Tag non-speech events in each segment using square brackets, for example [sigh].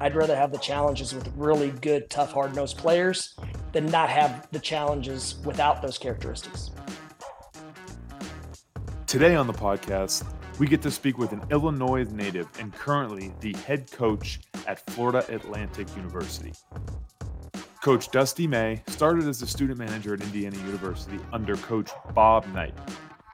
I'd rather have the challenges with really good, tough, hard nosed players than not have the challenges without those characteristics. Today on the podcast, we get to speak with an Illinois native and currently the head coach at Florida Atlantic University. Coach Dusty May started as a student manager at Indiana University under Coach Bob Knight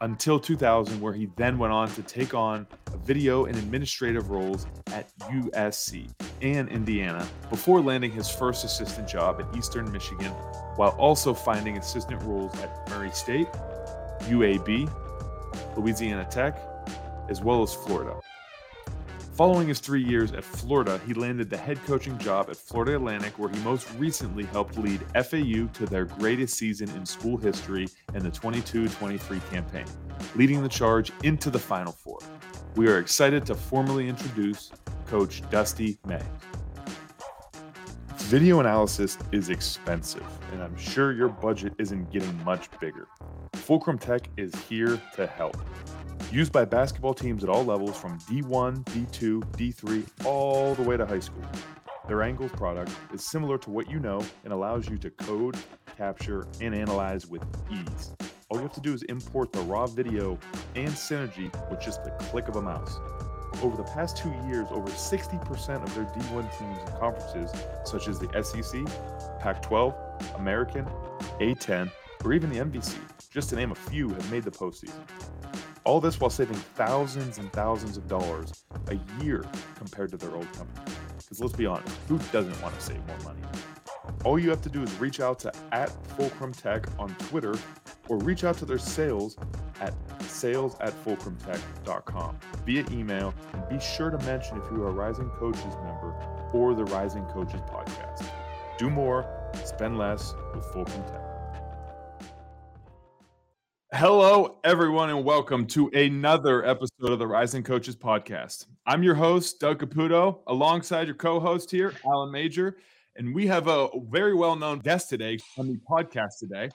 until 2000, where he then went on to take on video and administrative roles at USC and Indiana before landing his first assistant job at Eastern Michigan, while also finding assistant roles at Murray State, UAB, Louisiana Tech, as well as Florida. Following his three years at Florida, he landed the head coaching job at Florida Atlantic, where he most recently helped lead FAU to their greatest season in school history in the 22 23 campaign, leading the charge into the Final Four. We are excited to formally introduce Coach Dusty May. Video analysis is expensive, and I'm sure your budget isn't getting much bigger. Fulcrum Tech is here to help used by basketball teams at all levels from D1, D2, D3, all the way to high school. Their Angles product is similar to what you know and allows you to code, capture, and analyze with ease. All you have to do is import the raw video and synergy with just the click of a mouse. Over the past two years, over 60% of their D1 teams and conferences, such as the SEC, Pac 12, American, A10, or even the MVC, just to name a few, have made the postseason. All this while saving thousands and thousands of dollars a year compared to their old company. Because let's be honest, who doesn't want to save more money? All you have to do is reach out to at Fulcrum Tech on Twitter or reach out to their sales at sales at fulcrumtech.com via email and be sure to mention if you are a Rising Coaches member or the Rising Coaches podcast. Do more, spend less with Fulcrum Tech. Hello, everyone, and welcome to another episode of the Rising Coaches Podcast. I'm your host, Doug Caputo, alongside your co host here, Alan Major. And we have a very well known guest today on the podcast today,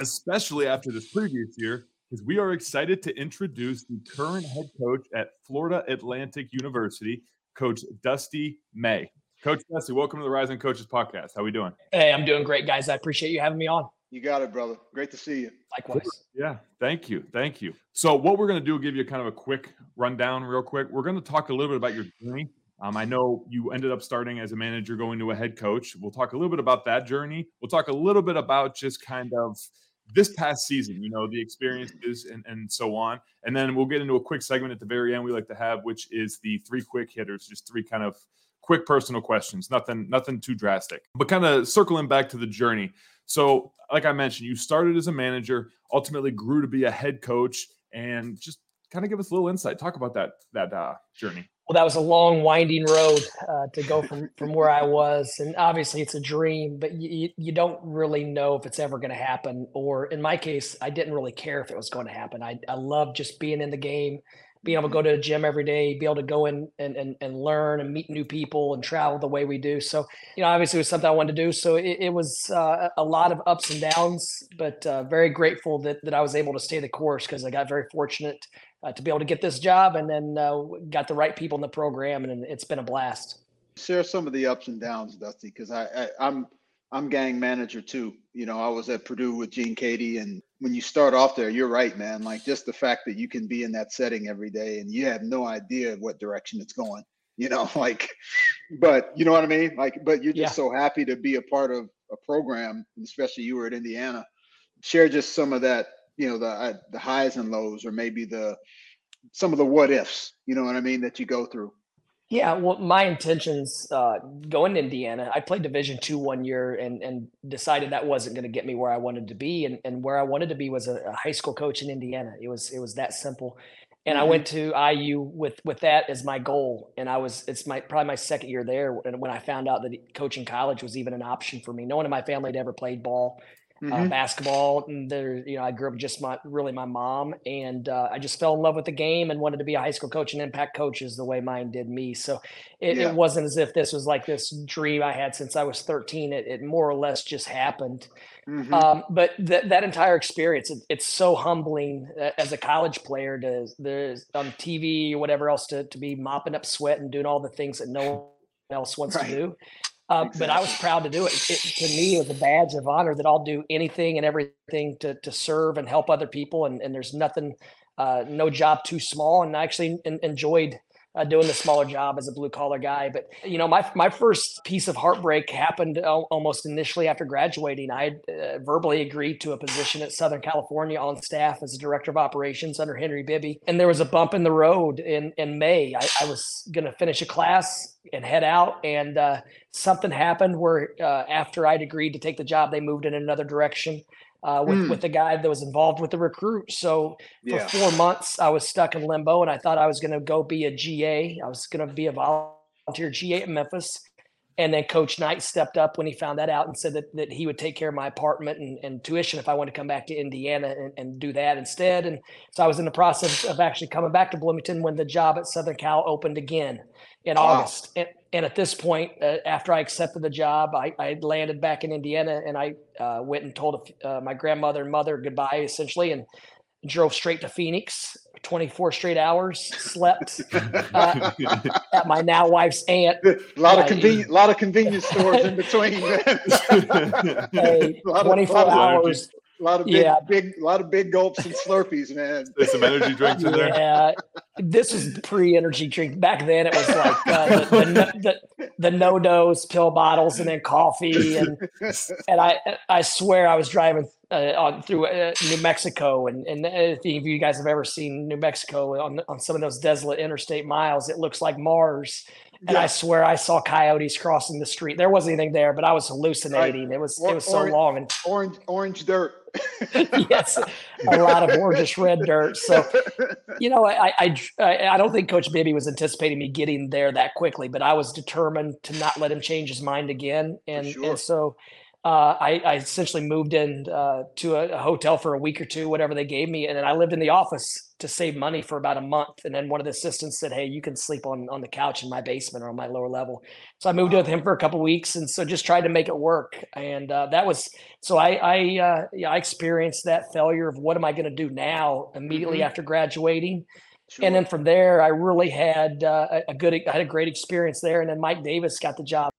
especially after this previous year, because we are excited to introduce the current head coach at Florida Atlantic University, Coach Dusty May. Coach Dusty, welcome to the Rising Coaches Podcast. How are we doing? Hey, I'm doing great, guys. I appreciate you having me on. You got it, brother. Great to see you. Likewise. Yeah, thank you. Thank you. So, what we're going to do, is give you kind of a quick rundown, real quick. We're going to talk a little bit about your journey. Um, I know you ended up starting as a manager, going to a head coach. We'll talk a little bit about that journey. We'll talk a little bit about just kind of this past season, you know, the experiences and, and so on. And then we'll get into a quick segment at the very end we like to have, which is the three quick hitters, just three kind of quick personal questions, nothing, nothing too drastic, but kind of circling back to the journey. So, like I mentioned, you started as a manager, ultimately grew to be a head coach, and just kind of give us a little insight. Talk about that that uh, journey. Well, that was a long, winding road uh, to go from from where I was, and obviously it's a dream, but you you don't really know if it's ever going to happen. Or in my case, I didn't really care if it was going to happen. I I love just being in the game, being able to go to the gym every day, be able to go in and, and, and learn and meet new people and travel the way we do. So, you know, obviously it was something I wanted to do. So it, it was uh, a lot of ups and downs, but uh, very grateful that, that I was able to stay the course because I got very fortunate uh, to be able to get this job and then uh, got the right people in the program and it's been a blast. Share some of the ups and downs, Dusty, because I, I I'm I'm gang manager too. You know, I was at Purdue with Gene Keady and when you start off there, you're right, man. Like just the fact that you can be in that setting every day and you have no idea what direction it's going, [laughs] you know, like, but you know what I mean? Like, but you're just yeah. so happy to be a part of a program, especially you were at Indiana. Share just some of that, you know, the uh, the highs and lows, or maybe the some of the what ifs, you know what I mean, that you go through. Yeah, well, my intentions uh, going to Indiana, I played Division two one year and and decided that wasn't going to get me where I wanted to be, and and where I wanted to be was a, a high school coach in Indiana. It was it was that simple, and mm-hmm. I went to IU with with that as my goal, and I was it's my probably my second year there, and when I found out that coaching college was even an option for me, no one in my family had ever played ball, mm-hmm. uh, basketball. And there, you know, I grew up just my really my mom, and uh, I just fell in love with the game and wanted to be a high school coach and impact coaches the way mine did me. So it, yeah. it wasn't as if this was like this dream I had since I was 13. It, it more or less just happened. Mm-hmm. Um, but th- that entire experience, it, it's so humbling uh, as a college player to there's on TV or whatever else to to be mopping up sweat and doing all the things that no one else wants Right. to do. Um, But I was proud to do it. it. To me, it was a badge of honor that I'll do anything and everything to to serve and help other people. And, and there's nothing, uh, no job too small. And I actually en- enjoyed uh, doing the smaller job as a blue collar guy. But you know, my my first piece of heartbreak happened al- almost initially after graduating. I had uh, verbally agreed to a position at Southern California on staff as a director of operations under Henry Bibby, and there was a bump in the road in in May. I, I was going to finish a class and head out, and uh, something happened where uh, after I'd agreed to take the job, they moved in another direction. Uh, with, Mm. with the guy that was involved with the recruit. So for Yeah. four months i was stuck in limbo and i thought i was going to go be a ga i was going to be a volunteer ga at memphis and then coach knight stepped up when he found that out and said that, that he would take care of my apartment and, and tuition if i wanted to come back to indiana and, and do that instead. And so i was in the process of actually coming back to bloomington when the job at southern cal opened again in Wow. august. And, and at this point uh, after i accepted the job i, I landed back in indiana and i uh, went and told uh, my grandmother and mother goodbye essentially. And drove straight to Phoenix, 24 straight hours, slept uh, at my now wife's aunt. a [laughs] lot of Yeah, convenient, lot of convenience stores in between. man. [laughs] Hey, A [laughs] lot of- 24 of hours. A lot of big, Yeah. big, lot of big gulps and Slurpees, man. There's some energy drinks in there. Yeah, this was pre-energy drink. Back then, it was like uh, the, the, no- the, the NoDoz pill bottles and then coffee and and I I swear I was driving uh, on through uh, New Mexico and and if any of you guys have ever seen New Mexico on on some of those desolate interstate miles, it looks like Mars. And I swear I saw coyotes crossing the street. There wasn't anything there, but I was hallucinating. It was Or- it was so or- long and Orange, orange dirt. [laughs] [laughs] yes, a lot of orangish red dirt. So you know, I, I I I don't think Coach Bibby was anticipating me getting there that quickly, but I was determined to not let him change his mind again, and sure. and so uh, I, I essentially moved in uh, to a, a hotel for a week or two, whatever they gave me, and then I lived in the office to save money for about a month. And then one of the assistants said, "Hey, you can sleep on on the couch in my basement or on my lower level." So I moved in with him for a couple weeks, and so just tried to make it work. And uh, that was so I I uh, yeah, I experienced that failure of what am I going to do now immediately Mhm. after graduating Sure. and then from there, I really had uh, a- a good, I had a great experience there. And then Mike Davis got the job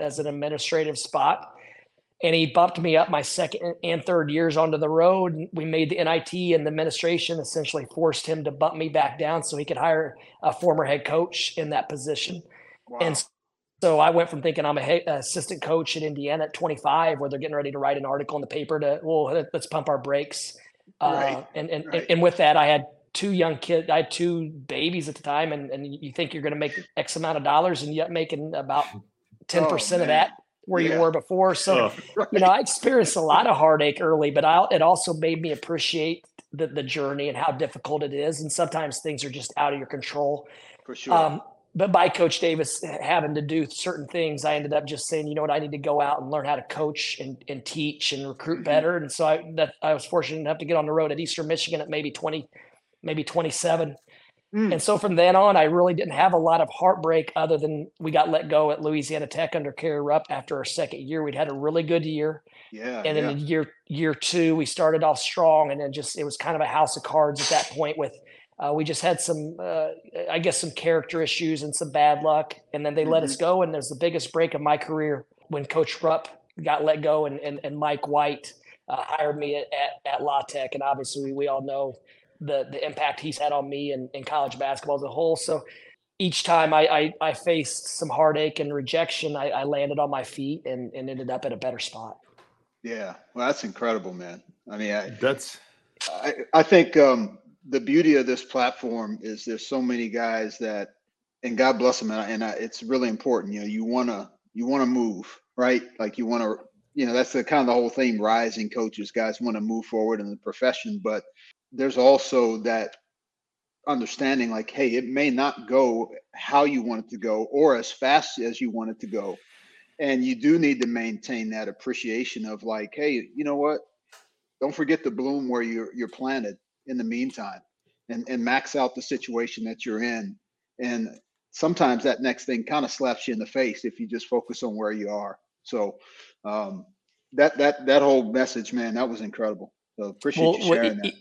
as an administrative spot, and he bumped me up my second and third years onto the road. And We made the NIT, and the administration essentially forced him to bump me back down so he could hire a former head coach in that position. Wow. And so I went from thinking I'm a head, assistant coach in Indiana at 25, where they're getting ready to write an article in the paper to, well, let- let's pump our brakes. Uh, and, and, right. and with that, I had two young kids. I had two babies at the time, and, and you think you're going to make X amount of dollars, and yet making about 10% Oh, of that where Yeah. you were before. So, Ugh. [laughs] you know, I experienced a lot of heartache early, but I, it also made me appreciate the, the journey and how difficult it is. And sometimes things are just out of your control. for sure. Um, but by Coach Davis having to do certain things, I ended up just saying, you know what, I need to go out and learn how to coach and, and teach and recruit Mhm. better. And so I that I was fortunate enough to get on the road at Eastern Michigan at maybe 20, maybe 27. Mm. And so from then on, I really didn't have a lot of heartbreak other than we got let go at Louisiana Tech under Kerry Rupp after our second year. We'd had a really good year. yeah. And then yeah. in year year two, we started off strong, and then just it was kind of a house of cards at that point. With uh, we just had some, uh, I guess, some character issues and some bad luck, and then they let us go. And there's the biggest break of my career when Coach Rupp got let go, and and, and Mike White uh, hired me at, at at La Tech, and obviously we, we all know the the impact he's had on me and, and college basketball as a whole. So each time I, I, I faced some heartache and rejection, I, I landed on my feet and, and ended up at a better spot. yeah. Well, that's incredible, man. I mean, I, That's I, I think um, the beauty of this platform is there's so many guys that, and God bless them, and, I, and I, it's really important. You know, you wanna you wanna move, right? Like you wanna, you know, that's the kind of the whole theme. Rising coaches, guys want to move forward in the profession, but there's also that understanding, like, hey, it may not go how you want it to go or as fast as you want it to go, and you do need to maintain that appreciation of like, hey, you know what? don't forget to bloom where you're you're planted in the meantime and and max out the situation that you're in. And sometimes that next thing kind of slaps you in the face if you just focus on where you are. So um that that that whole message man that was incredible. So appreciate you sharing e- that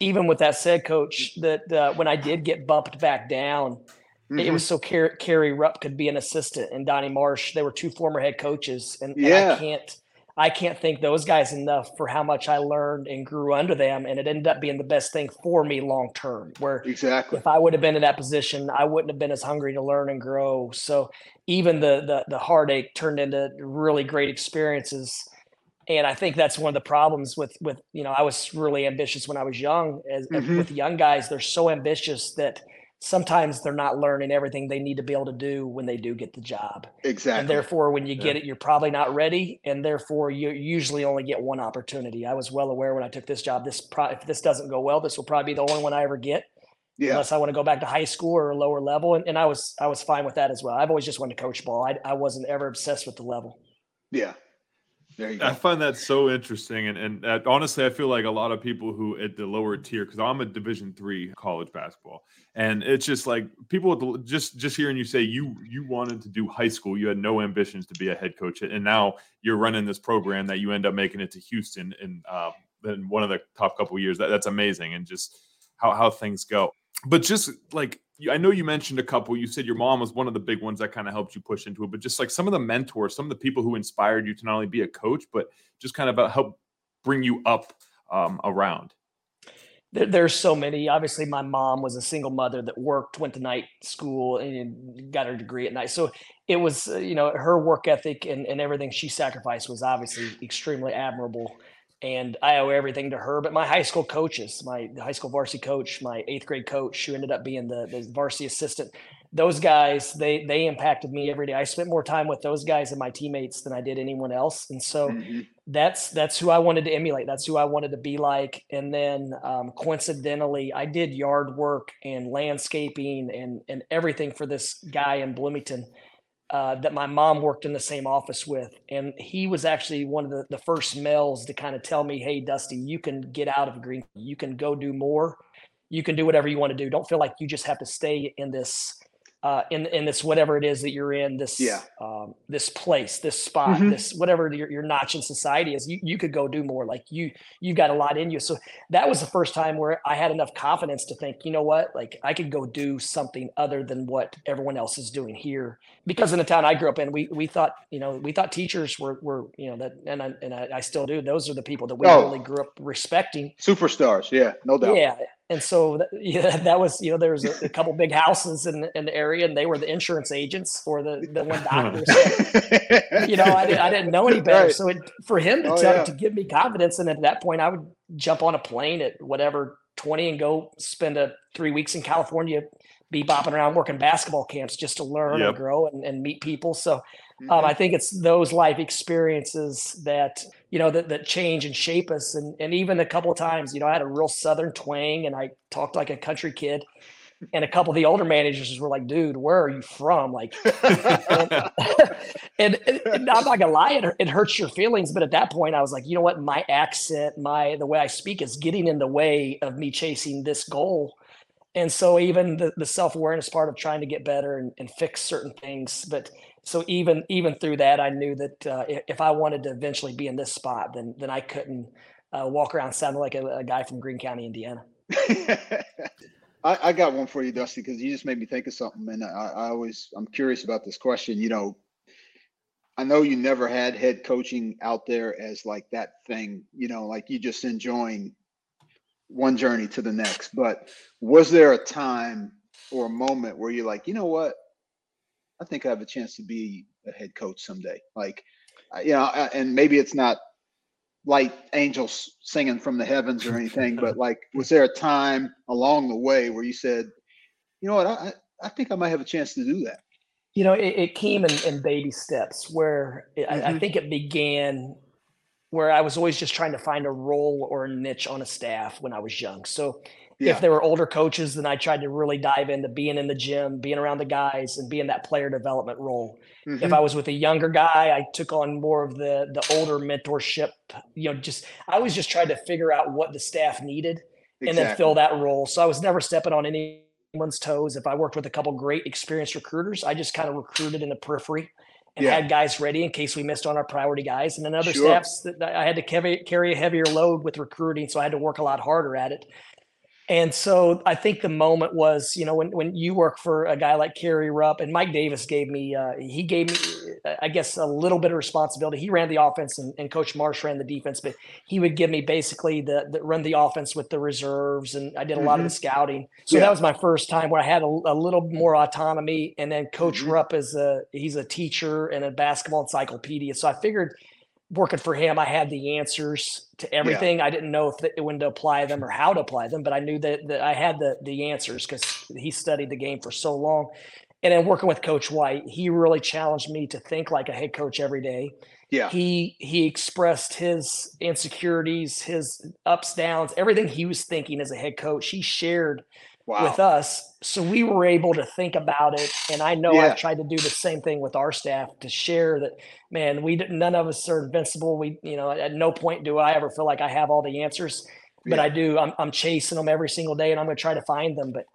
even with that said, coach, that uh, when I did get bumped back down, Mm-hmm. It was so Car- Kerry Rupp could be an assistant and Donnie Marsh. They were two former head coaches, and, yeah. and I can't I can't thank those guys enough for how much I learned and grew under them, and it ended up being the best thing for me long term. Where exactly, if I would have been in that position, I wouldn't have been as hungry to learn and grow. So even the the, the heartache turned into really great experiences. And I think that's one of the problems with with you know I was really ambitious when I was young. As Mhm. with young guys, they're so ambitious that sometimes they're not learning everything they need to be able to do when they do get the job. exactly. And therefore, when you Yeah. get it, you're probably not ready, and therefore you usually only get one opportunity. I was well aware when I took this job. This pro- if this doesn't go well, this will probably be the only one I ever get, yeah, unless I want to go back to high school or a lower level. And, and I was I was fine with that as well. I've always just wanted to coach ball. I I wasn't ever obsessed with the level. yeah. I find that so interesting, and and uh, honestly, I feel like a lot of people who at the lower tier, because I'm a Division three college basketball, and it's just like people the, just just hearing you say you you wanted to do high school, you had no ambitions to be a head coach, and now you're running this program that you end up making it to Houston in um, in one of the top couple of years. That that's amazing, and just how how things go. But just like I know you mentioned a couple. You said your mom was one of the big ones that kind of helped you push into it. But just like some of the mentors, some of the people who inspired you to not only be a coach, but just kind of uh, help bring you up um, around. There, there's so many. Obviously, my mom was a single mother that worked, went to night school, and got her degree at night. So it was, uh, you know, her work ethic and, and everything she sacrificed was obviously extremely admirable. And I owe everything to her. But my high school coaches, my high school varsity coach, my eighth grade coach, who ended up being the, the varsity assistant, those guys, they they impacted me every day. I spent more time with those guys and my teammates than I did anyone else. And so Mhm. that's that's who I wanted to emulate. That's who I wanted to be like. And then um, coincidentally, I did yard work and landscaping and and everything for this guy in Bloomington uh, that my mom worked in the same office with. And he was actually one of the, the first males to kind of tell me, "Hey, Dusty, you can get out of Greene. You can go do more. You can do whatever you want to do. Don't feel like you just have to stay in this." Uh, in in this whatever it is that you're in this Yeah. um, this place this spot Mhm. this whatever your, your notch in society is you, you could go do more like you you've got a lot in you so that was the first time where i had enough confidence to think you know what like i could go do something other than what everyone else is doing here because in the town i grew up in we we thought you know we thought teachers were were you know that and i, and I, I still do those are the people that we Oh. really grew up respecting Superstars, yeah, no doubt. yeah. And so [laughs] that, yeah, that was, you know, there was a, a couple big houses in, in the area and they were the insurance agents for the, the one doctor. So, you know, I, didn't- I didn't know any better. Right. So it, for him to Oh, tell, yeah. to give me confidence. And at that point I would jump on a plane at whatever 20 and go spend a three weeks in California, be bopping around working basketball camps just to learn Yep. and grow and, and meet people. So Mhm. um, I think it's those life experiences that you know that, that change and shape us. And and even a couple of times, you know, I had a real southern twang, and I talked like a country kid. And a couple of the older managers were like, "Dude, where are you from?" Like, and, [laughs] [laughs] and, and I'm not gonna lie, it, it hurts your feelings. But at that point, I was like, you know what? My accent, my the way I speak is getting in the way of me chasing this goal. And so even the, the self awareness part of trying to get better and, and fix certain things, but so even even through that, I knew that uh, if I wanted to eventually be in this spot, then then I couldn't uh, walk around sounding like a, a guy from Greene County, Indiana. [laughs] I, I got one for you, Dusty, because you just made me think of something, and I, I always I'm curious about this question. You know, I know you never had head coaching out there as like that thing. You know, like you just enjoying one journey to the next. But was there a time or a moment where you're like, you know what? I think I have a chance to be a head coach someday. Like, you know, and maybe it's not like angels singing from the heavens or anything, but [laughs] like, was there a time along the way where you said, you know what, I, I think I might have a chance to do that? You know, it, it came in, in baby steps where it, I, I Mhm. think it began where I was always just trying to find a role or a niche on a staff when I was young. So Yeah. if there were older coaches, then I tried to really dive into being in the gym, being around the guys, and being that player development role. If Mhm. I was with a younger guy, I took on more of the the older mentorship. You know, just I was just trying to figure out what the staff needed and then fill that role. So I was never stepping on anyone's toes. If I worked with a couple great experienced recruiters, I just kind of recruited in the periphery and Yeah. had guys ready in case we missed on our priority guys. And then other Sure. staffs that I had to carry, carry a heavier load with recruiting, so I had to work a lot harder at it. And so I think the moment was, you know, when, when you work for a guy like Kerry Rupp and Mike Davis gave me, uh, he gave me, I guess, a little bit of responsibility. He ran the offense and, and Coach Marsh ran the defense, but he would give me basically the, the run the offense with the reserves. And I did a lot mm-hmm. of the mm-hmm. scouting. So yeah. that was my first time where I had a, a little more autonomy. And then Coach mm-hmm. Rupp is a, he's a teacher and a basketball encyclopedia. So I figured working for him, I had the answers to everything. Yeah. I didn't know if the, when to apply them or how to apply them, but I knew that, that I had the the answers because he studied the game for so long. And then working with Coach White, he really challenged me to think like a head coach every day. Yeah. He he expressed his insecurities, his ups, downs, everything he was thinking as a head coach. He shared wow. with us. So we were able to think about it. And I know yeah. I've tried to do the same thing with our staff to share that, man, we none of us are invincible. We, you know, at no point do I ever feel like I have all the answers, but yeah. I do. I'm, I'm chasing them every single day and I'm going to try to find them. But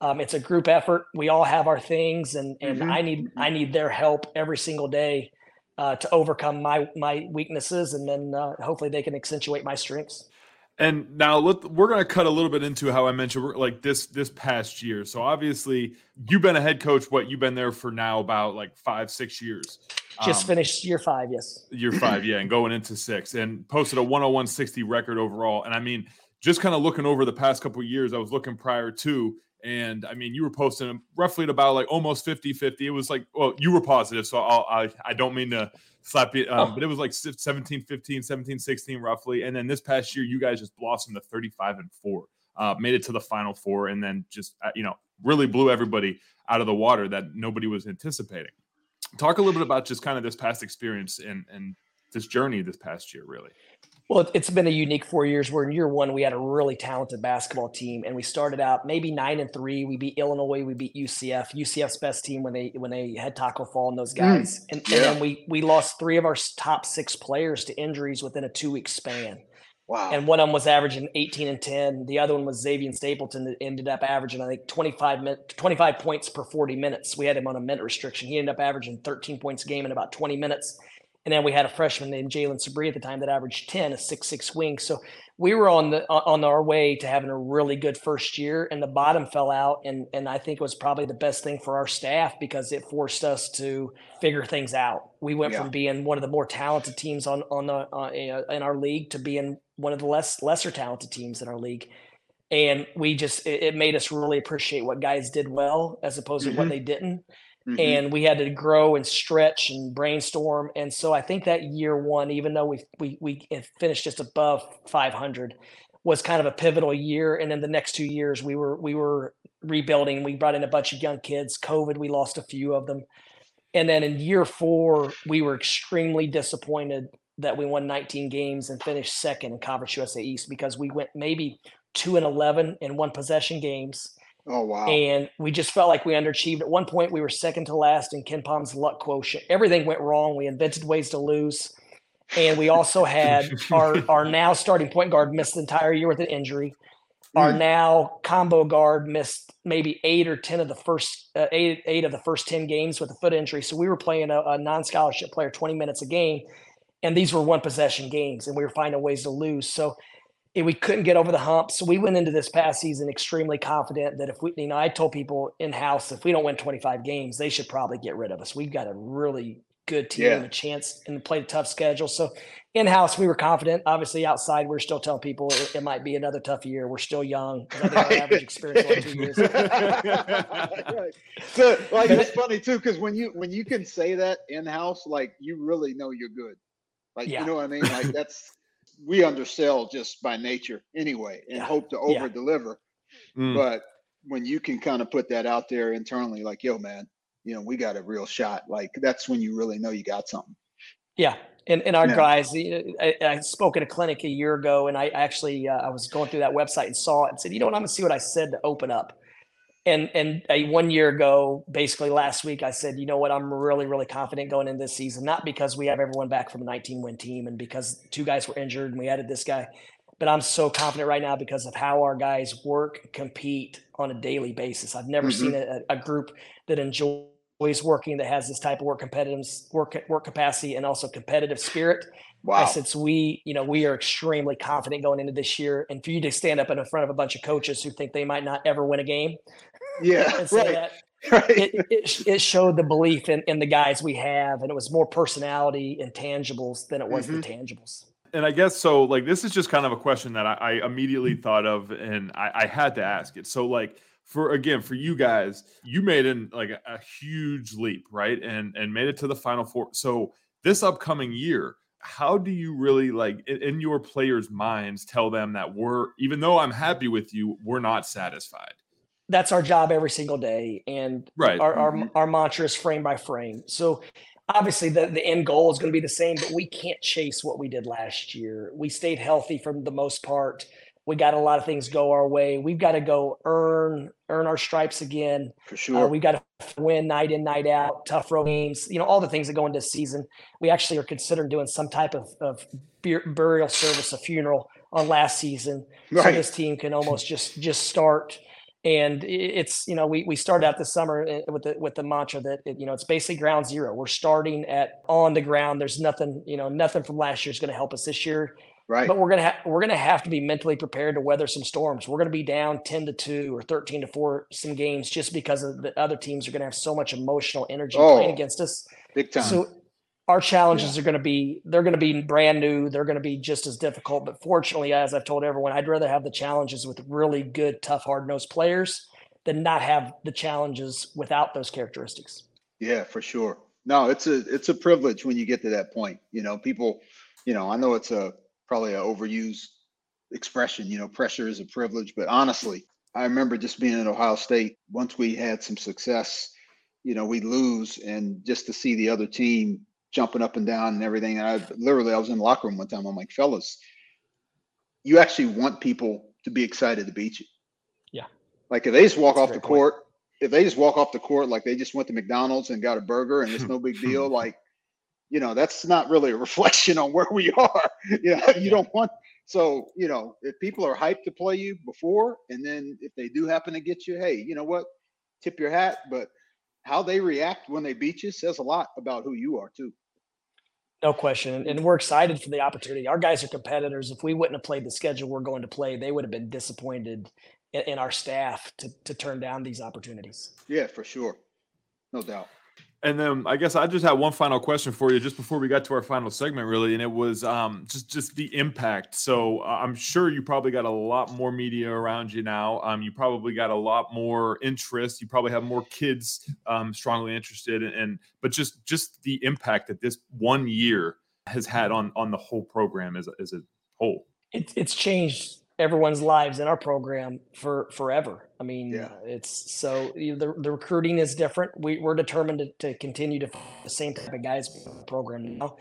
um, it's a group effort. We all have our things and, and mm-hmm. I need, I need their help every single day uh, to overcome my, my weaknesses. And then uh, hopefully they can accentuate my strengths. And now let, we're going to cut a little bit into how I mentioned like this this past year. So obviously you've been a head coach. What you've been there for now about like five six years. Just um, finished year five, yes. Year five, yeah, and going into six, and posted a 101.60 record overall. And I mean, just kind of looking over the past couple years, I was looking prior to, and I mean, you were posting roughly at about like almost 50 50. It was like, well, you were positive. So I'll, I, I don't mean to slap it, um, oh. but it was like 17 15, 17 16 roughly. And then this past year, you guys just blossomed to 35 and four, uh, made it to the final four, and then just, uh, you know, really blew everybody out of the water that nobody was anticipating. Talk a little bit about just kind of this past experience and, and this journey this past year, really. Well, it's been a unique four years where in year one we had a really talented basketball team, and we started out maybe nine and three. We beat Illinois, we beat UCF, UCF's best team when they when they had Tacko Fall and those mm, guys, mm, and, yeah. and, then we we lost three of our top six players to injuries within a two week span. Wow! And one of them was averaging eighteen and ten. The other one was Xavier Stapleton that ended up averaging I think 25, min- 25 points per forty minutes. We had him on a minute restriction. He ended up averaging thirteen points a game in about twenty minutes and then we had a freshman named Jalen Sabri at the time that averaged 10, a six six wing. So we were on the on our way to having a really good first year, and the bottom fell out. And and I think it was probably the best thing for our staff because it forced us to figure things out. We went yeah. from being one of the more talented teams on on the uh, in our league to being one of the less lesser talented teams in our league. And we just it, it made us really appreciate what guys did well as opposed mm-hmm. to what they didn't. Mm-hmm. And we had to grow and stretch and brainstorm. And so I think that year one, even though we we we finished just above 500, was kind of a pivotal year. And then the next two years, we were we were rebuilding. We brought in a bunch of young kids. COVID, we lost a few of them. And then in year four, we were extremely disappointed that we won 19 games and finished second in Conference USA East because we went maybe two and 11 in one possession games Oh wow! And we just felt like we underachieved. At one point, we were second to last in KenPom's luck quotient. Everything went wrong. We invented ways to lose, and we also had our our [laughs] now starting point guard missed the entire year with an injury. Our hmm. now combo guard missed maybe eight or ten of the first uh, eight eight of the first ten games with a foot injury. So we were playing a, a non scholarship player twenty minutes a game, and these were one possession games, and we were finding ways to lose. So we couldn't get over the hump. So we went into this past season extremely confident that if we, you know, I told people in house, if we don't win 25 games, they should probably get rid of us. We've got a really good team yeah. and a chance and played a tough schedule. So in house, we were confident. Obviously, outside, we're still telling people it, it might be another tough year. We're still young. Average experience on two [laughs] years. right. So, like, it's funny too because when you when you can say that in house, like you really know you're good. Like, yeah. you know what I mean? Like that's we undersell just by nature anyway and yeah. hope to over deliver. Yeah. Mm. But when you can kind of put that out there internally, like, yo, man, you know, we got a real shot. Like that's when you really know you got something. Yeah. And, and our yeah. guys, I, I, spoke at a clinic a year ago and I actually, uh, I was going through that website and saw it and said, you know what, I'm gonna see what I said to open up and and a, one year ago, basically last week, I said, you know what, I'm really really confident going in this season. Not because we have everyone back from a 19 win team, and because two guys were injured and we added this guy, but I'm so confident right now because of how our guys work, compete on a daily basis. I've never mm-hmm. seen a, a, group that enjoys working that has this type of work competitive work work capacity and also competitive spirit. Wow. So we, you know, we are extremely confident going into this year. And for you to stand up in front of a bunch of coaches who think they might not ever win a game, yeah, and say right. that, [laughs] right. it, it, it showed the belief in, in the guys we have, and it was more personality and tangibles than it was Mhm. the tangibles. and I guess so. Like this is just kind of a question that I, I immediately thought of, and I, I had to ask it. So like for again for you guys, you made an like a, a huge leap, right? And and made it to the final four. So this upcoming year, how do you really like in, in your players' minds tell them that we're even though I'm happy with you, we're not satisfied, That's our job every single day, and right? our, our Mhm. our mantra is frame by frame. So obviously the, the end goal is going to be the same, but we can't chase what we did last year. We stayed healthy for the most part. We got a lot of things go our way. We've got to go earn earn our stripes again. For Uh, sure. we've got to win night in, night out, tough road games, you know, all the things that go into season. We actually are considering doing some type of, of bur- burial service, a funeral on last season. So this team can almost just just start. And it's you know we we started out this summer uh, with the with the mantra that it, you know it's basically ground zero. We're starting at on the ground. There's nothing you know nothing from last year is going to help us this year right. but we're gonna ha- we're gonna have to be mentally prepared to weather some storms. We're gonna be down ten to two or thirteen to four some games just because of the other teams are gonna have so much emotional energy playing Oh, against us. Big time. So our challenges are gonna be they're gonna be brand new. They're gonna be just as difficult. But fortunately, as I've told everyone, I'd rather have the challenges with really good, tough, hard nosed players than not have the challenges without those characteristics. Yeah, for sure. No, it's a it's a privilege when you get to that point. You know, people, you know, I know it's a probably a overused expression, you know, pressure is a privilege, but honestly, I remember just being at Ohio State, once we had some success, you know, we lose and just to see the other team jumping up and down and everything. And I literally I was in the locker room one time, I'm like, fellas, you actually want people to be excited to beat you. Yeah. Like if they just walk That's off the great point. court if they just walk off the court like they just went to McDonald's and got a burger and it's no big [laughs] deal, like, you know, that's not really a [laughs] reflection on where we are. You know, you don't want so, you know, if people are hyped to play you before and then if they do happen to get you, hey, you know what? Tip your hat. But how they react when they beat you says a lot about who you are too. No question. And- we're excited for the opportunity. Our guys are competitors. If we wouldn't have played the schedule we're going to play, they would have been disappointed in, in our staff to, to turn down these opportunities. Yeah, for sure. No doubt. And then I guess I just had one final question for you just before we got to our final segment, really, and it was um, just just the impact. So uh, I'm sure you probably got a lot more media around you now. Um, you probably got a lot more interest. You probably have more kids um, strongly interested, in, and but just just the impact that this one year has had on on the whole program as a, as a whole. It, it's changed everyone's lives in our program for forever. I mean, Yeah. it's so you know, the, the recruiting is different. We, we're determined to, to continue to find the same type of guys in the program now.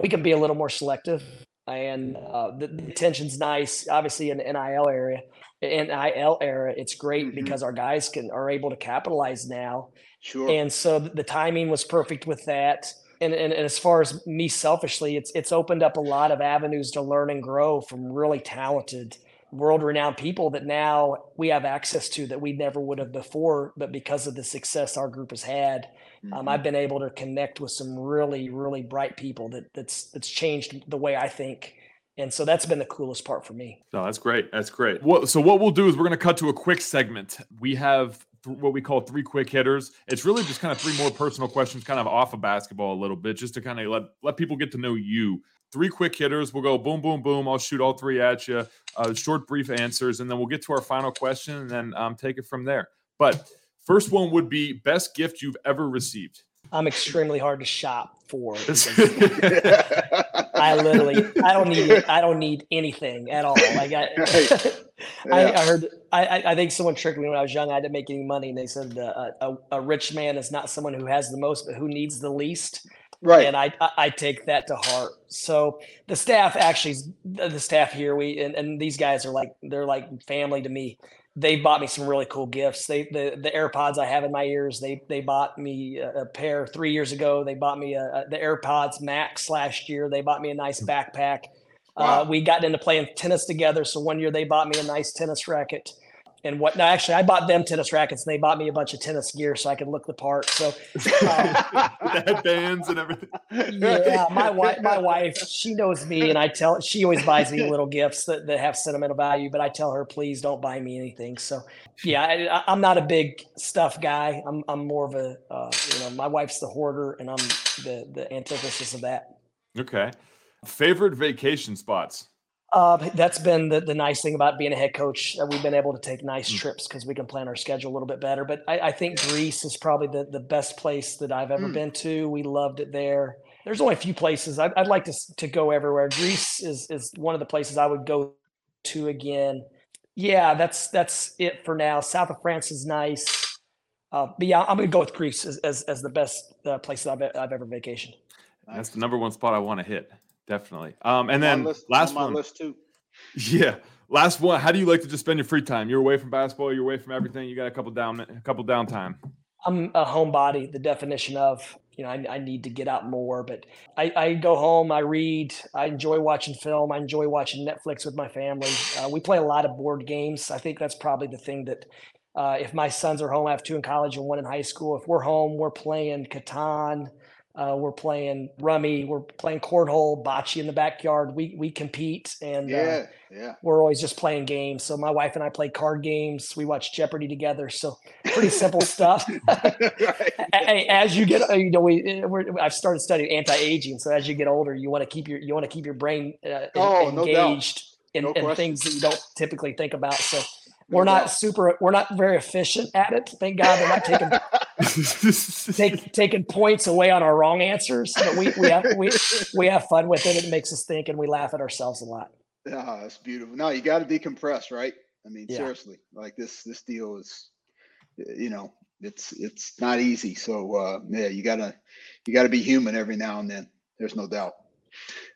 We can be a little more selective, and uh, the, the attention's nice. Obviously, in the NIL area, NIL era, it's great Mhm. because our guys can are able to capitalize now Sure. and so the timing was perfect with that and, and, and as far as me selfishly it's it's opened up a lot of avenues to learn and grow from really talented world renowned people that now we have access to that we never would have before but because of the success our group has had um, Mhm. i've been able to connect with some really really bright people that that's that's changed the way i think and so that's been the coolest part for me No, that's great. That's great. What, so what we'll do is we're going to cut to a quick segment. We have th- what we call three quick hitters. It's really just kind of three more personal questions, kind of off of basketball a little bit, just to kind of let let people get to know you. Three quick hitters. We'll go boom, boom, boom. I'll shoot all three at you. Uh, short, brief answers, and then we'll get to our final question, and then um, take it from there. But first one would be best gift you've ever received. i'm extremely hard to shop for [laughs] I literally, I don't need, it. I don't need anything at all. Like I, [laughs] Right. I, I heard, I, I- I think someone tricked me when I was young. I didn't make any money, and they said uh, a, a rich man is not someone who has the most, but who needs the least. Right. And I, I, I take that to heart. So the staff actually, the staff here, we and, and these guys are like, they're like family to me. They bought me some really cool gifts. They the the AirPods I have in my ears. They they bought me a, a pair three years ago. They bought me a, a, the AirPods Max last year. They bought me a nice backpack. Wow. Uh, we got into playing tennis together. So one year they bought me a nice tennis racket. And what? No, actually, I bought them tennis rackets, and they bought me a bunch of tennis gear so I could look the part. So, [laughs] um, headbands and everything. Yeah, my [laughs] wife, my wife, she knows me, and I tell she always buys me little gifts that, that have sentimental value. But I tell her, please don't buy me anything. So, yeah, I, am not a big stuff guy. I'm I'm more of a uh, you know, my wife's the hoarder, and I'm the the antithesis of that. Okay, favorite vacation spots. Uh, that's been the, the nice thing about being a head coach. Uh, we've been able to take nice mm. trips because we can plan our schedule a little bit better. But I, I think Greece is probably the, the best place that I've ever mm. been to. We loved it there. There's only a few places I'd, I'd like to to go everywhere. Greece is is one of the places I would go to again. Yeah, that's that's it for now. South of France is nice. Uh, but yeah, I'm going to go with Greece as, as, as the best uh, place that I've, I've ever vacationed. That's the number one spot I want to hit definitely. Um, and then list, last on one, list too. Yeah, last one. How do you like to just spend your free time? You're away from basketball. You're away from everything. You got a couple down, a couple downtime. I'm a homebody. The definition of you know, I, I need to get out more. But I, I, go home. I read. I enjoy watching film. I enjoy watching Netflix with my family. Uh, we play a lot of board games. I think that's probably the thing that. Uh, if my sons are home, I have two in college and one in high school. If we're home, we're playing Catan, uh, we're playing rummy. We're playing cornhole, bocce in the backyard. We we compete, and uh, yeah, uh, yeah, we're always just playing games. So my wife and I play card games. We watch Jeopardy together. So pretty simple stuff. [laughs] as you get, uh, you know, we uh, I've started studying anti aging. So as you get older, you want to keep your you want to keep your brain uh, oh, engaged no in, in things that you don't typically think about. So we're not super we're not very efficient at it. Thank god they're not taking [laughs] take, taking points away on our wrong answers but we we have we, we have fun with it. It makes us think and we laugh at ourselves a lot. Yeah that's beautiful. No you got to decompress right? I mean yeah. seriously like this this deal is you know it's it's not easy. So uh yeah you gotta you gotta be human every now and then. There's no doubt.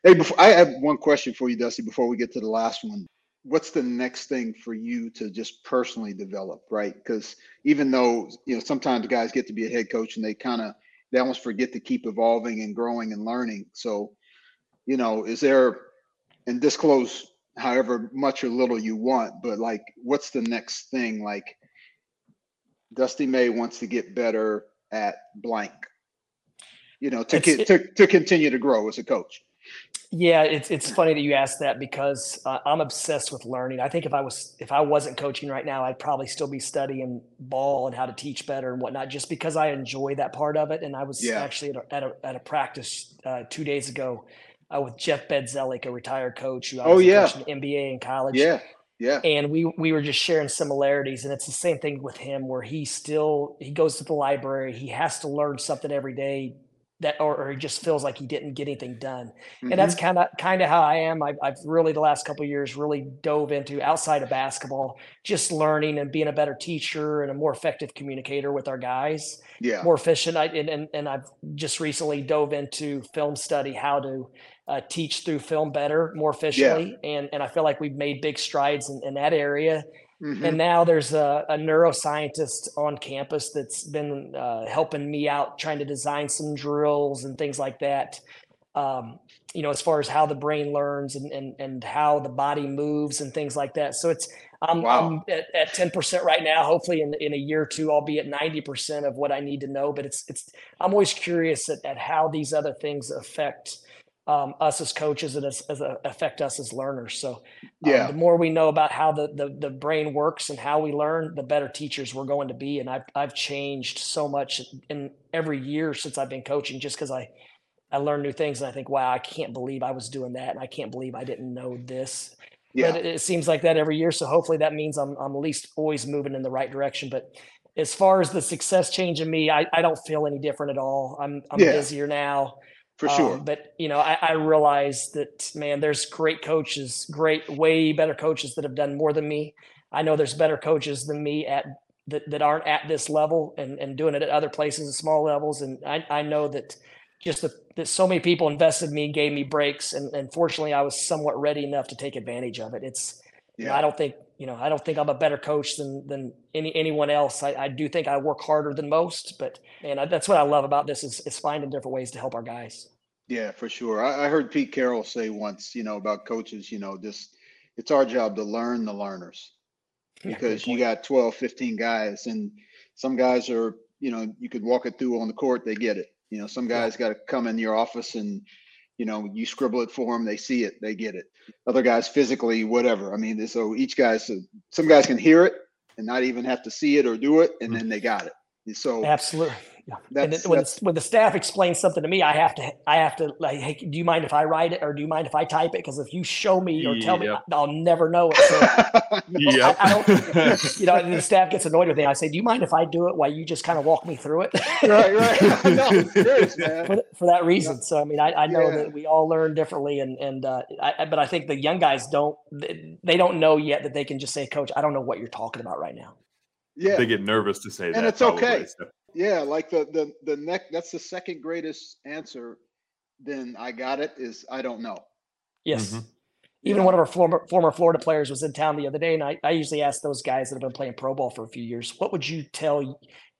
Hey before i have one question for you dusty before we get to the last one what's the next thing for you to just personally develop right? Because even though you know sometimes guys get to be a head coach and they kind of they almost forget to keep evolving and growing and learning. So you know is there and disclose however much or little you want but like what's the next thing? Like dusty may wants to get better at blank you know to, to, to continue to grow as a coach yeah, it's it's funny that you asked that because uh, I'm obsessed with learning. I think if I was if I wasn't coaching right now, I'd probably still be studying ball and how to teach better and whatnot, just because I enjoy that part of it. And I was yeah. actually at a, at a, at a practice uh, two days ago uh, with Jeff Bzdelik, a retired coach who I oh, was oh, yeah. coaching NBA in college. Yeah. Yeah. And we we were just sharing similarities and it's the same thing with him where he still he goes to the library, he has to learn something every day that or, or, he just feels like he didn't get anything done. Mm-hmm. and that's kind of kind of how i am. I've, I've, really the last couple years really dove into outside of basketball just learning and being a better teacher and a more effective communicator with our guys yeah. more efficient. I, and, and, and i've just recently dove into film study how to uh, teach through film better more efficiently. Yeah. and and i feel like we've made big strides in, in that area Mm-hmm. And now there's a, a, neuroscientist on campus that's been uh, helping me out trying to design some drills and things like that. Um, you know, as far as how the brain learns and, and, and how the body moves and things like that. So it's, I'm, wow. I'm at, at 10% right now. Hopefully in, in a year or two, I'll be at 90% of what I need to know, but it's, it's, I'm always curious at, at how these other things affect um, us as coaches and as, as a, affect us as learners. So, um, yeah, the more we know about how the, the the brain works and how we learn, the better teachers we're going to be. And I've I've changed so much in every year since I've been coaching, just because I I learn new things and I think, wow, I can't believe I was doing that, and I can't believe I didn't know this. Yeah. But it, it seems like that every year. So hopefully that means I'm I'm at least always moving in the right direction. But as far as the success change in me, I, I don't feel any different at all. I'm I'm yeah. busier now for sure. Um, but you know, I, I realize that man, there's great coaches, great, way better coaches that have done more than me. I know there's better coaches than me at that, that aren't at this level and, and doing it at other places at small levels. And I, I know that just the, that so many people invested in me, gave me breaks, and, and fortunately, I was somewhat ready enough to take advantage of it. It's yeah. you know, I don't think you know I don't think I'm a better coach than than any anyone else. I, I do think I work harder than most, but and that's what I love about this is is finding different ways to help our guys. Yeah, for sure. I, I heard Pete Carroll say once, you know, about coaches, you know, just it's our job to learn the learners. because you got 12, 15 guys and some guys are, you know, you could walk it through on the court, they get it. You know, some guys got to come in your office and, you know, you scribble it for them, they see it, they get it. Other guys physically, whatever. I mean, so each guy's, some guys can hear it and not even have to see it or do it, and mm-hmm. then they got it. So absolutely. Yeah. And when, the, when the staff explains something to me, I have to, I have to like, hey, do you mind if I write it or do you mind if I type it? Because if you show me or tell yep. me, I'll never know it. So, [laughs] yep. I, I, don't, you know, the staff gets annoyed with me. I say, do you mind if I do it while you just kind of walk me through it? right, right. [laughs] no, serious, [laughs] for, for, that reason. So, I mean, I, I know yeah. that we all learn differently and, and, uh, I, but I think the young guys don't, they don't know yet that they can just say, coach, I don't know what you're talking about right now. Yeah. They get nervous to say and that. And it's okay. Yeah, like the the the neck. That's the second greatest answer. Then I got it. Is I don't know. Yes. Mm-hmm. Even yeah. one of our former former Florida players was in town the other day, and I, I usually ask those guys that have been playing pro ball for a few years, what would you tell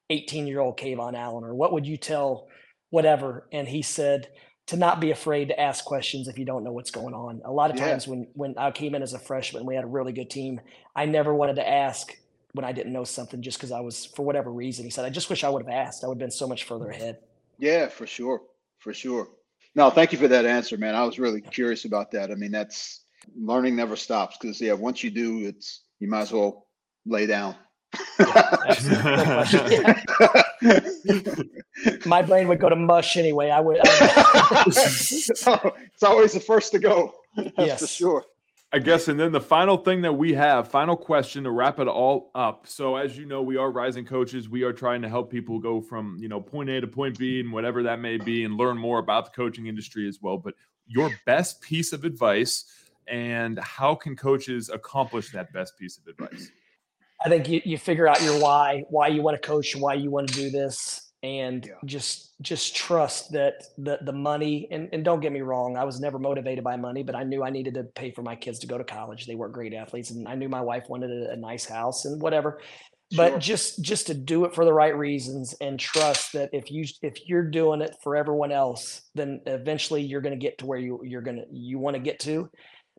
18 year old KeVaughn Allen, or what would you tell whatever? And he said to not be afraid to ask questions if you don't know what's going on. A lot of yeah. times when when I came in as a freshman, we had a really good team. I never wanted to ask when I didn't know something just because I was for whatever reason. He said, I just wish I would have asked. I would have been so much further mm-hmm. ahead. Yeah, for sure. For sure. No, thank you for that answer, man. I was really curious about that. I mean, that's learning never stops because yeah, once you do, it's you might as well lay down. [laughs] My brain would go to mush anyway. I would. I [laughs] it's always the first to go. That's yes. for sure. I guess, and then the final thing that we have, final question to wrap it all up. So, as you know, we are rising coaches. We are trying to help people go from you know point A to point B, and whatever that may be, and learn more about the coaching industry as well. But your best piece of advice, and how can coaches accomplish that best piece of advice? I think you, you figure out your why, why you want to coach, why you want to do this, and yeah. just just trust that the the money and, and don't get me wrong i was never motivated by money but i knew i needed to pay for my kids to go to college they were great athletes and i knew my wife wanted a, a nice house and whatever sure. but just just to do it for the right reasons and trust that if you if you're doing it for everyone else then eventually you're going to get to where you you're going to you want to get to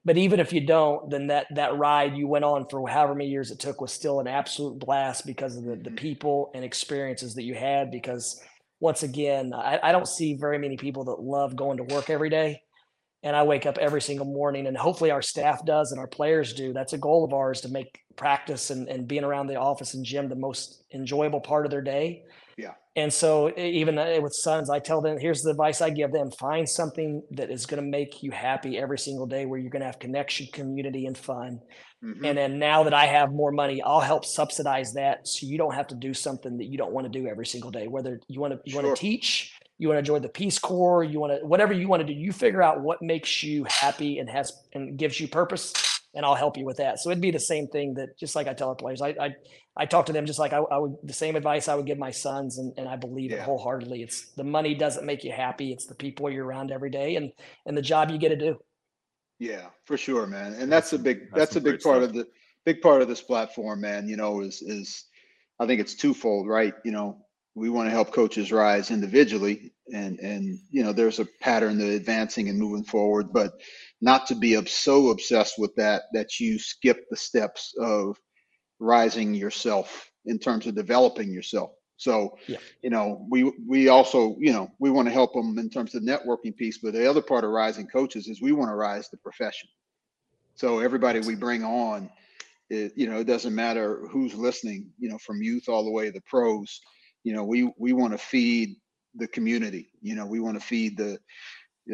but even if you don't, then that that ride you went on for however many years it took was still an absolute blast because of the, the mm-hmm. people and experiences that you had. Because once again, I, I don't see very many people that love going to work every day. And I wake up every single morning, and hopefully our staff does and our players do. That's a goal of ours to make practice and, and being around the office and gym the most enjoyable part of their day. And so even uh, with sons, I tell them, here's the advice I give them: find something that is going to make you happy every single day, where you're going to have connection, community, and fun. Mm-hmm. And then now that I have more money, I'll help subsidize that, so you don't have to do something that you don't want to do every single day. Whether you want to you sure. want to teach, you want to join the Peace Corps, you want to whatever you want to do, you figure out what makes you happy and has and gives you purpose and I'll help you with that. So it'd be the same thing that just like I tell our players, I I, I talk to them just like I, I, would the same advice I would give my sons, and, and I believe yeah. it wholeheartedly. It's the money doesn't make you happy; it's the people you're around every day, and and the job you get to do. Yeah, for sure, man. And that's a big that's, that's a big part stuff. of the big part of this platform, man. You know, is is I think it's twofold, right? You know, we want to help coaches rise individually, and and you know, there's a pattern to advancing and moving forward, but not to be so obsessed with that that you skip the steps of rising yourself in terms of developing yourself. So, yeah. you know, we we also, you know, we want to help them in terms of the networking piece, but the other part of rising coaches is we want to rise the profession. So everybody we bring on, it, you know, it doesn't matter who's listening, you know, from youth all the way to the pros. You know, we we want to feed the community. You know, we want to feed the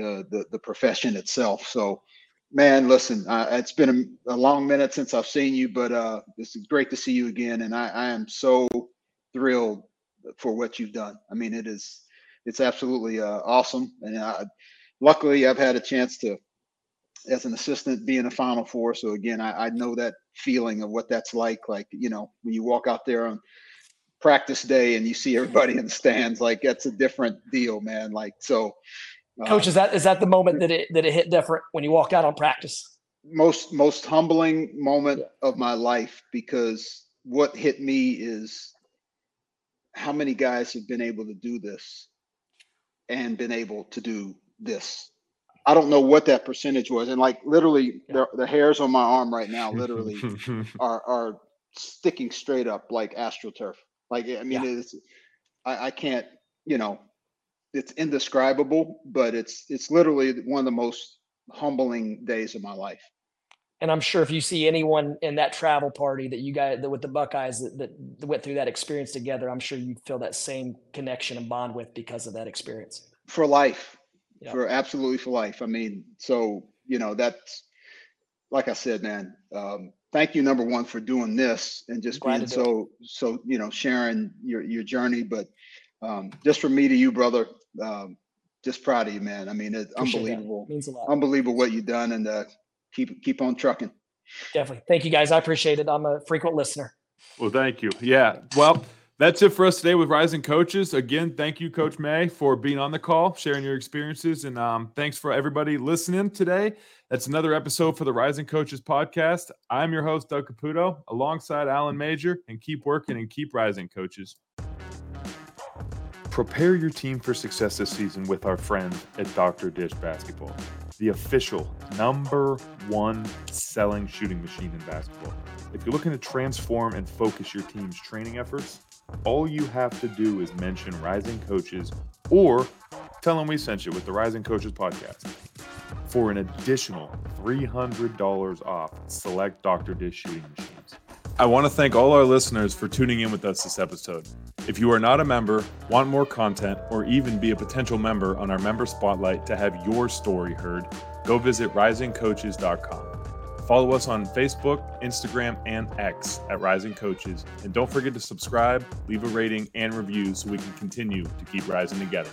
uh, the the profession itself. So, man, listen, uh, it's been a, a, long minute since I've seen you, but uh, it's great to see you again, and I, I am so thrilled for what you've done. I mean, it is it's absolutely uh, awesome, and I, luckily I've had a chance to, as an assistant, be in a Final Four. So again, I, I know that feeling of what that's like. Like you know, when you walk out there on practice day and you see everybody in the stands, like that's a different deal, man. Like so Coach, is that is that the moment that it that it hit different when you walked out on practice? Most most humbling moment yeah. of my life because what hit me is how many guys have been able to do this and been able to do this. I don't know what that percentage was, and like literally, yeah. the, the hairs on my arm right now, literally, [laughs] are are sticking straight up like astroturf. Like I mean, yeah. it's I, I can't you know it's indescribable, but it's it's literally one of the most humbling days of my life. And I'm sure if you see anyone in that travel party that you guys that with the Buckeyes that, that went through that experience together, I'm sure you feel that same connection and bond with because of that experience. For life. Yep. For absolutely for life. I mean, so you know, that's like I said, man, um, thank you number one for doing this and just Glad being so so you know sharing your your journey but um, just from me to you brother um, just proud of you man. I mean it's Appreciate unbelievable. Means a lot. Unbelievable what you've done and uh, keep keep on trucking. Definitely. Thank you guys. I appreciate it. I'm a frequent listener. Well thank you. Yeah. Well that's it for us today with Rising Coaches. Again, thank you, Coach May, for being on the call, sharing your experiences, and um, thanks for everybody listening today. That's another episode for the Rising Coaches podcast. I'm your host, Doug Caputo, alongside Alan Major, and keep working and keep rising, coaches. Prepare your team for success this season with our friend at Dr. Dish Basketball, the official number one selling shooting machine in basketball. If you're looking to transform and focus your team's training efforts, all you have to do is mention Rising Coaches or tell them we sent you with the Rising Coaches podcast for an additional $300 off select Dr. Dish shooting machines. I want to thank all our listeners for tuning in with us this episode. If you are not a member, want more content, or even be a potential member on our member spotlight to have your story heard, go visit risingcoaches.com. Follow us on Facebook, Instagram, and X at Rising Coaches. And don't forget to subscribe, leave a rating, and review so we can continue to keep rising together.